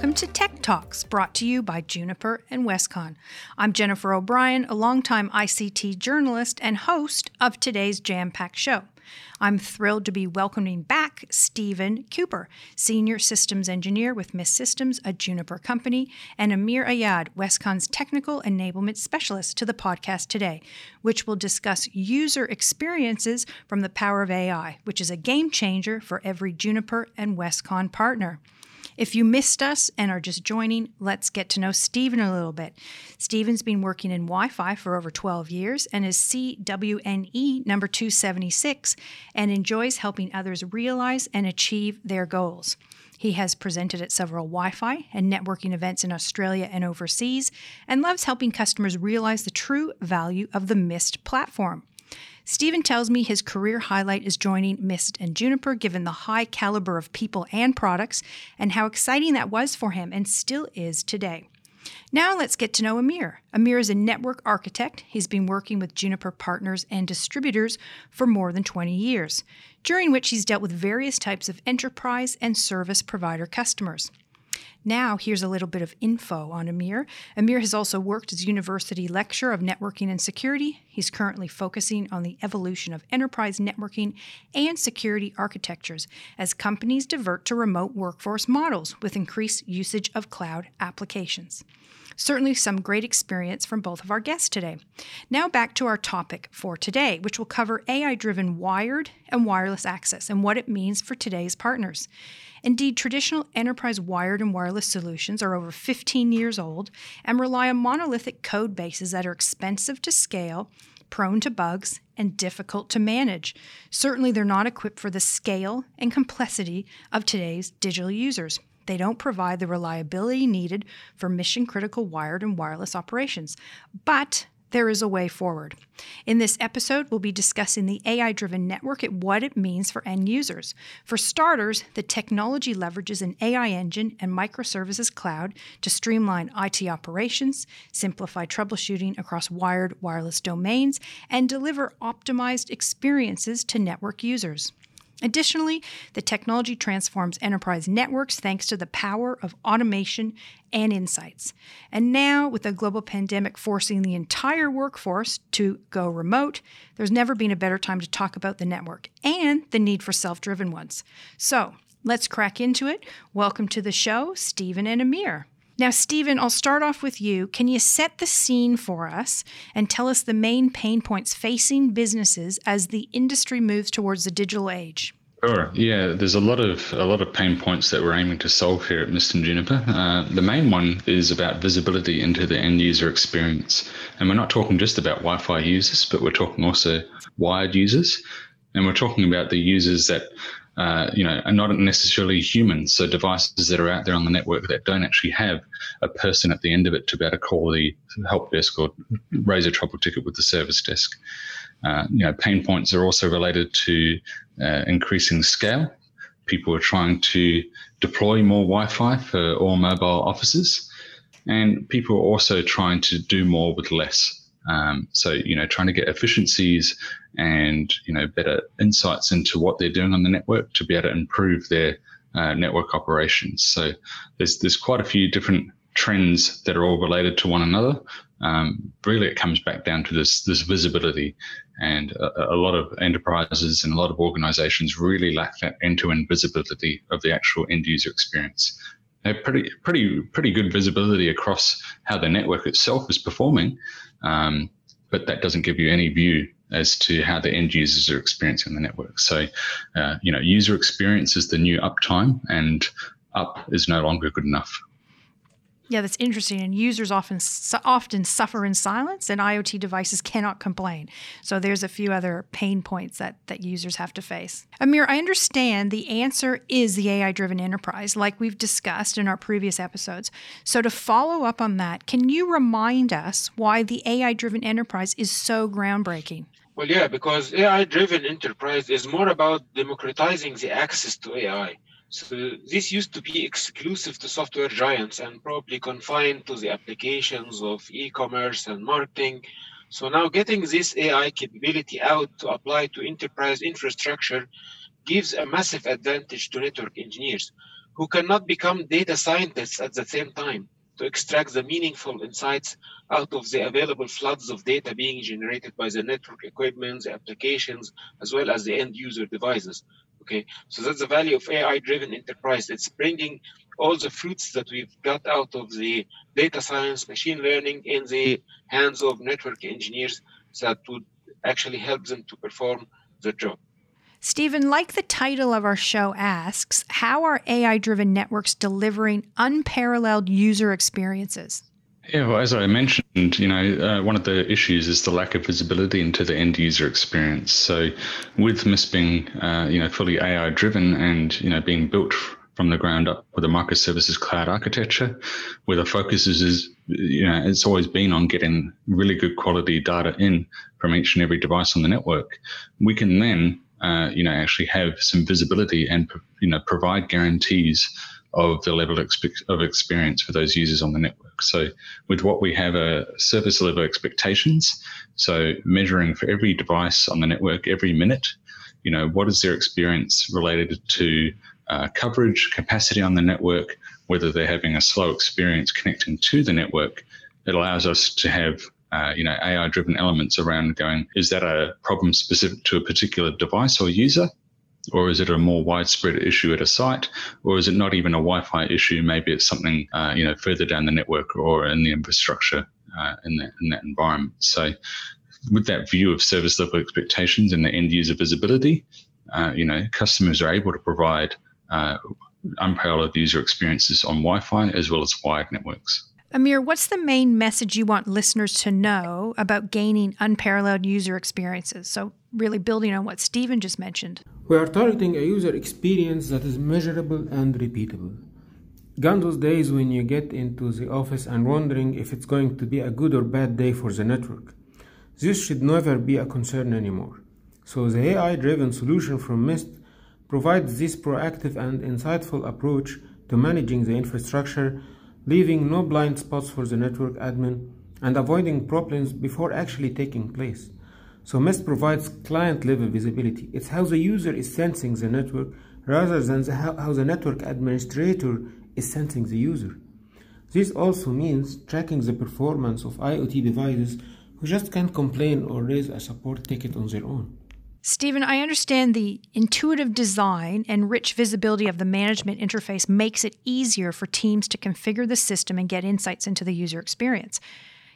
welcome to Tech Talks, brought to you by Juniper and Westcon. I'm Jennifer O'Brien, a longtime ICT journalist and host of today's jam packed show. I'm thrilled to be welcoming back Stephen Cooper, Senior Systems Engineer with Mist Systems, a Juniper company, and Amir Ayad, Westcon's Technical Enablement Specialist, to the podcast today, which will discuss user experiences from the power of AI, which is a game changer for every Juniper and Westcon partner. If you missed us and are just joining, let's get to know Stephen a little bit. Stephen's been working in Wi Fi for over 12 years and is CWNE number 276 and enjoys helping others realize and achieve their goals. He has presented at several Wi Fi and networking events in Australia and overseas and loves helping customers realize the true value of the MIST platform. Stephen tells me his career highlight is joining Mist and Juniper, given the high caliber of people and products, and how exciting that was for him and still is today. Now let's get to know Amir. Amir is a network architect. He's been working with Juniper partners and distributors for more than 20 years, during which he's dealt with various types of enterprise and service provider customers. Now, here's a little bit of info on Amir. Amir has also worked as university lecturer of networking and security. He's currently focusing on the evolution of enterprise networking and security architectures as companies divert to remote workforce models with increased usage of cloud applications. Certainly, some great experience from both of our guests today. Now, back to our topic for today, which will cover AI driven wired and wireless access and what it means for today's partners. Indeed, traditional enterprise wired and wireless solutions are over 15 years old and rely on monolithic code bases that are expensive to scale, prone to bugs, and difficult to manage. Certainly, they're not equipped for the scale and complexity of today's digital users. They don't provide the reliability needed for mission critical wired and wireless operations. But there is a way forward. In this episode, we'll be discussing the AI driven network and what it means for end users. For starters, the technology leverages an AI engine and microservices cloud to streamline IT operations, simplify troubleshooting across wired wireless domains, and deliver optimized experiences to network users. Additionally, the technology transforms enterprise networks thanks to the power of automation and insights. And now, with a global pandemic forcing the entire workforce to go remote, there's never been a better time to talk about the network and the need for self driven ones. So, let's crack into it. Welcome to the show, Stephen and Amir. Now, Stephen, I'll start off with you. Can you set the scene for us and tell us the main pain points facing businesses as the industry moves towards the digital age? Sure. Yeah, there's a lot of a lot of pain points that we're aiming to solve here at Mist and Juniper. Uh, the main one is about visibility into the end user experience, and we're not talking just about Wi-Fi users, but we're talking also wired users, and we're talking about the users that uh, you know, are not necessarily humans. So devices that are out there on the network that don't actually have a person at the end of it to be able to call the help desk or raise a trouble ticket with the service desk. Uh, you know, pain points are also related to uh, increasing scale. People are trying to deploy more Wi-Fi for all mobile offices, and people are also trying to do more with less. Um, so you know, trying to get efficiencies and you know better insights into what they're doing on the network to be able to improve their uh, network operations. So there's there's quite a few different trends that are all related to one another. Um, really, it comes back down to this this visibility, and a, a, lot of enterprises and a lot of organizations really lack that end-to-end visibility of the actual end user experience. Have pretty pretty pretty good visibility across how the network itself is performing, um, but that doesn't give you any view as to how the end users are experiencing the network. So, uh, you know, user experience is the new uptime, and up is no longer good enough. Yeah, that's interesting. And users often su- often suffer in silence, and IoT devices cannot complain. So there's a few other pain points that that users have to face. Amir, I understand the answer is the AI-driven enterprise, like we've discussed in our previous episodes. So to follow up on that, can you remind us why the AI-driven enterprise is so groundbreaking? Well, yeah, because AI-driven enterprise is more about democratizing the access to AI so this used to be exclusive to software giants and probably confined to the applications of e-commerce and marketing. So now getting this AI capability out to apply to enterprise infrastructure gives a massive advantage to network engineers who cannot become data scientists at the same time to extract the meaningful insights out of the available floods of data being generated by the network equipment, the applications, as well as the end user devices. Okay, so that's the value of AI driven enterprise. It's bringing all the fruits that we've got out of the data science, machine learning in the hands of network engineers that would actually help them to perform the job. Stephen, like the title of our show asks, how are AI driven networks delivering unparalleled user experiences? Yeah, well, as I mentioned, you know, uh, one of the issues is the lack of visibility into the end user experience. So, with Mist being, uh, you know, fully AI driven and you know being built from the ground up with a microservices cloud architecture, where the focus is, is you know, it's always been on getting really good quality data in from each and every device on the network. We can then, uh, you know, actually have some visibility and you know provide guarantees of the level of experience for those users on the network. So, with what we have are service level expectations. So, measuring for every device on the network every minute, you know, what is their experience related to uh, coverage, capacity on the network, whether they're having a slow experience connecting to the network. It allows us to have uh, you know AI driven elements around going is that a problem specific to a particular device or user or is it a more widespread issue at a site, or is it not even a Wi-Fi issue? Maybe it's something uh, you know further down the network or in the infrastructure uh, in that in that environment. So, with that view of service level expectations and the end user visibility, uh, you know, customers are able to provide uh, unparalleled user experiences on Wi-Fi as well as wired networks. Amir, what's the main message you want listeners to know about gaining unparalleled user experiences? So, really building on what Stephen just mentioned. We are targeting a user experience that is measurable and repeatable. Gone those days when you get into the office and wondering if it's going to be a good or bad day for the network. This should never be a concern anymore. So, the AI driven solution from Mist provides this proactive and insightful approach to managing the infrastructure leaving no blind spots for the network admin and avoiding problems before actually taking place. So Mist provides client level visibility. It's how the user is sensing the network rather than the, how, how the network administrator is sensing the user. This also means tracking the performance of IoT devices who just can't complain or raise a support ticket on their own. Stephen, I understand the intuitive design and rich visibility of the management interface makes it easier for teams to configure the system and get insights into the user experience.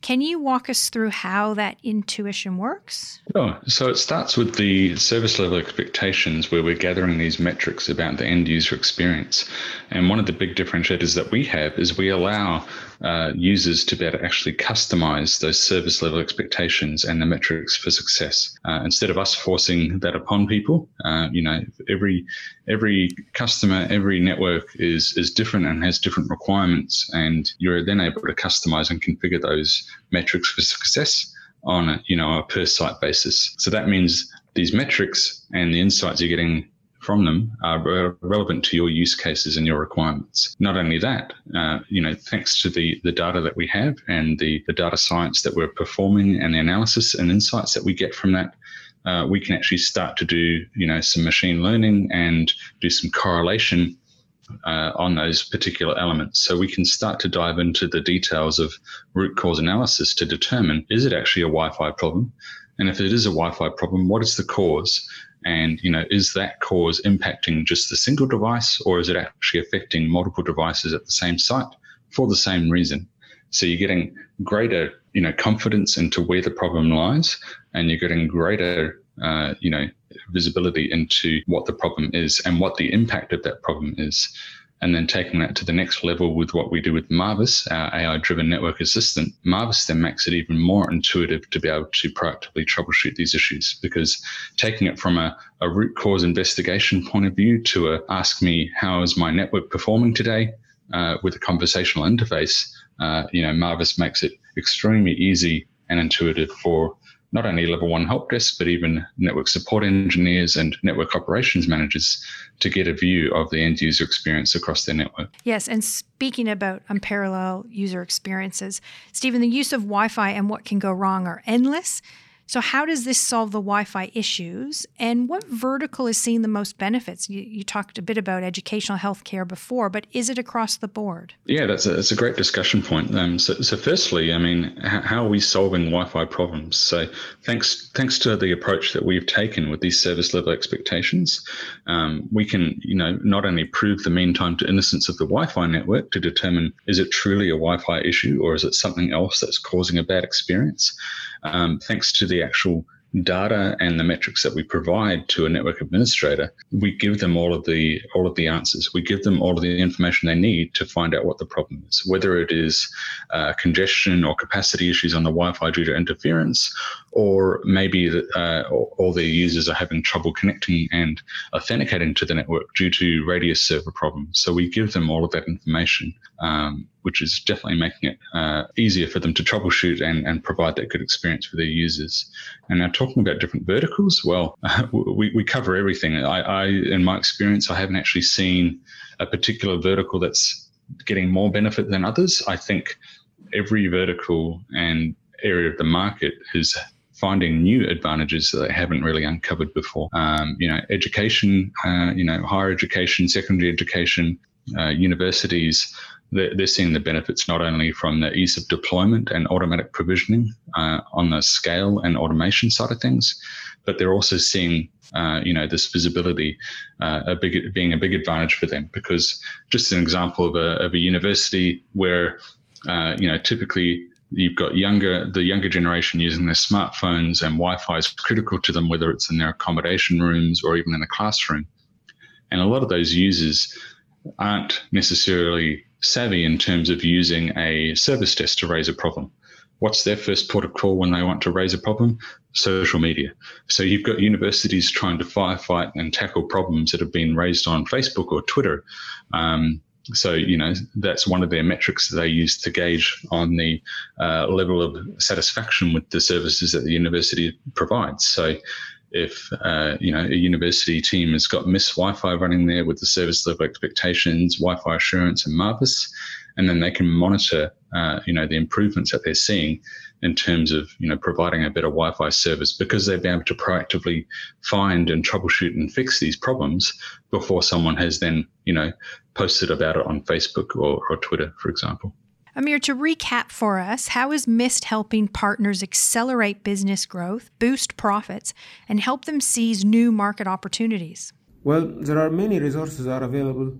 Can you walk us through how that intuition works? Sure. So it starts with the service level expectations where we're gathering these metrics about the end user experience. And one of the big differentiators that we have is we allow uh, users to be able to actually customize those service level expectations and the metrics for success. Uh, instead of us forcing that upon people, uh, you know, every every customer, every network is is different and has different requirements, and you're then able to customize and configure those metrics for success on a, you know a per site basis. So that means these metrics and the insights you're getting from them are relevant to your use cases and your requirements. Not only that, uh, you know, thanks to the, the data that we have and the, the data science that we're performing and the analysis and insights that we get from that, uh, we can actually start to do, you know, some machine learning and do some correlation uh, on those particular elements. So we can start to dive into the details of root cause analysis to determine is it actually a Wi Fi problem? And if it is a Wi Fi problem, what is the cause? And you know, is that cause impacting just the single device, or is it actually affecting multiple devices at the same site for the same reason? So you're getting greater, you know, confidence into where the problem lies, and you're getting greater, uh, you know, visibility into what the problem is and what the impact of that problem is and then taking that to the next level with what we do with Marvis, our AI driven network assistant, Marvis then makes it even more intuitive to be able to proactively troubleshoot these issues because taking it from a, a root cause investigation point of view to a ask me, how is my network performing today? uh, with a conversational interface, uh, you know, Marvis makes it extremely easy and intuitive for not only level one help desk, but even network support engineers and network operations managers to get a view of the end user experience across their network. Yes, and speaking about unparalleled user experiences, Stephen, the use of Wi Fi and what can go wrong are endless. So, how does this solve the Wi Fi issues? And what vertical is seeing the most benefits? You, you talked a bit about educational healthcare before, but is it across the board? Yeah, that's a, that's a great discussion point. Um, so, so, firstly, I mean, how are we solving Wi Fi problems? So, thanks thanks to the approach that we've taken with these service level expectations, um, we can, you know, not only prove the mean time to innocence of the Wi Fi network to determine is it truly a Wi Fi issue or is it something else that's causing a bad experience, um, thanks to the actual data and the metrics that we provide to a network administrator, we give them all of the all of the answers. We give them all of the information they need to find out what the problem is, whether it is uh, congestion or capacity issues on the Wi-Fi due to interference, or maybe uh, all their users are having trouble connecting and authenticating to the network due to radius server problems. So we give them all of that information. Um, which is definitely making it uh, easier for them to troubleshoot and, and provide that good experience for their users. And now talking about different verticals, well, we, we cover everything. I, I, in my experience, I haven't actually seen a particular vertical that's getting more benefit than others. I think every vertical and area of the market is finding new advantages that they haven't really uncovered before. Um, you know, education, uh, you know, higher education, secondary education, uh, universities they're, they're seeing the benefits not only from the ease of deployment and automatic provisioning uh, on the scale and automation side of things, but they're also seeing uh, you know this visibility uh, a big being a big advantage for them. Because just an example of a, of a university where uh, you know typically you've got younger the younger generation using their smartphones and Wi-Fi is critical to them whether it's in their accommodation rooms or even in the classroom. And a lot of those users aren't necessarily savvy in terms of using a service desk to raise a problem. What's their first port of call when they want to raise a problem? Social media. So you've got universities trying to firefight and tackle problems that have been raised on Facebook or Twitter. Um, so you know that's one of their metrics that they use to gauge on the uh, level of satisfaction with the services that the university provides. So if uh, you know a university team has got Mist Wi-Fi running there with the service level expectations, Wi-Fi assurance, and Marvis, and then they can monitor uh, you know the improvements that they're seeing in terms of you know providing a better Wi-Fi service because they've been able to proactively find and troubleshoot and fix these problems before someone has then you know posted about it on Facebook or, or Twitter, for example. Amir, to recap for us, how is Mist helping partners accelerate business growth, boost profits, and help them seize new market opportunities? Well, there are many resources that are available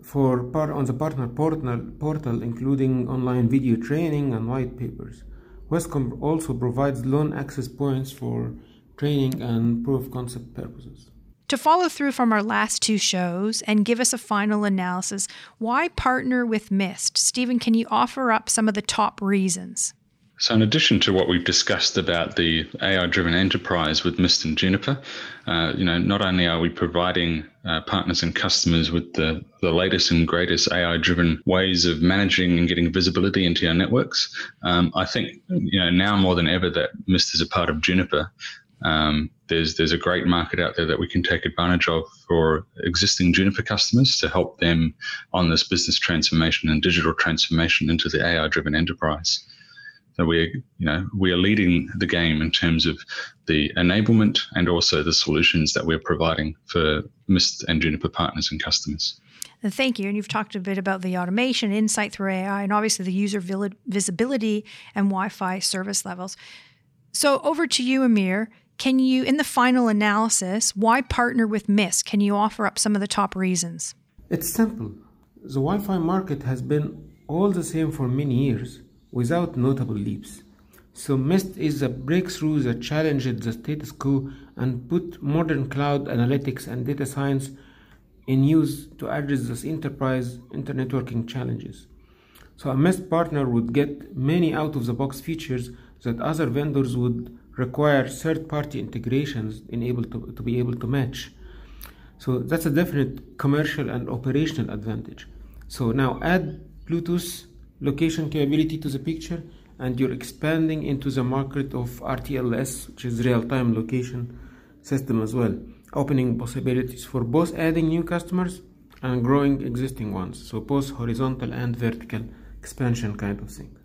for part on the partner portal, portal, including online video training and white papers. Westcon also provides loan access points for training and proof concept purposes. To follow through from our last two shows and give us a final analysis, why partner with Mist? Stephen, can you offer up some of the top reasons? So, in addition to what we've discussed about the AI-driven enterprise with Mist and Juniper, uh, you know, not only are we providing uh, partners and customers with the, the latest and greatest AI-driven ways of managing and getting visibility into our networks, um, I think you know now more than ever that Mist is a part of Juniper, um, there's there's a great market out there that we can take advantage of for existing Juniper customers to help them on this business transformation and digital transformation into the AI-driven enterprise. So we you know we are leading the game in terms of the enablement and also the solutions that we're providing for Mist and Juniper partners and customers. Thank you. And you've talked a bit about the automation, insight through AI, and obviously the user visibility and Wi Fi service levels. So, over to you, Amir. Can you, in the final analysis, why partner with Mist? Can you offer up some of the top reasons? It's simple. The Wi Fi market has been all the same for many years without notable leaps. So Mist is a breakthrough that challenged the status quo and put modern cloud analytics and data science in use to address this enterprise internetworking challenges. So a Mist partner would get many out of the box features that other vendors would require third-party integrations in able to, to be able to match. So that's a definite commercial and operational advantage. So now add Bluetooth location capability to the picture and you're expanding into the market of RTLS, which is real-time location system as well, opening possibilities for both adding new customers and growing existing ones. So both horizontal and vertical expansion kind of thing.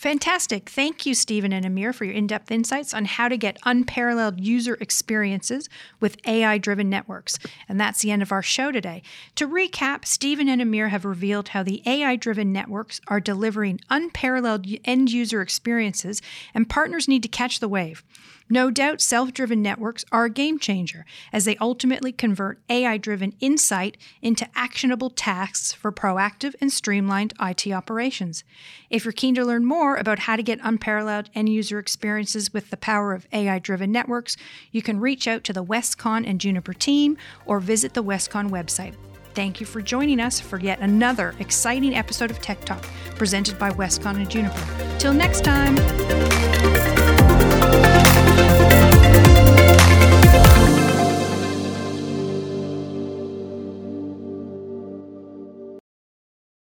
Fantastic. Thank you, Stephen and Amir, for your in depth insights on how to get unparalleled user experiences with AI driven networks. And that's the end of our show today. To recap, Stephen and Amir have revealed how the AI driven networks are delivering unparalleled end user experiences, and partners need to catch the wave. No doubt, self driven networks are a game changer as they ultimately convert AI driven insight into actionable tasks for proactive and streamlined IT operations. If you're keen to learn more about how to get unparalleled end user experiences with the power of AI driven networks, you can reach out to the Westcon and Juniper team or visit the Westcon website. Thank you for joining us for yet another exciting episode of Tech Talk presented by Westcon and Juniper. Till next time.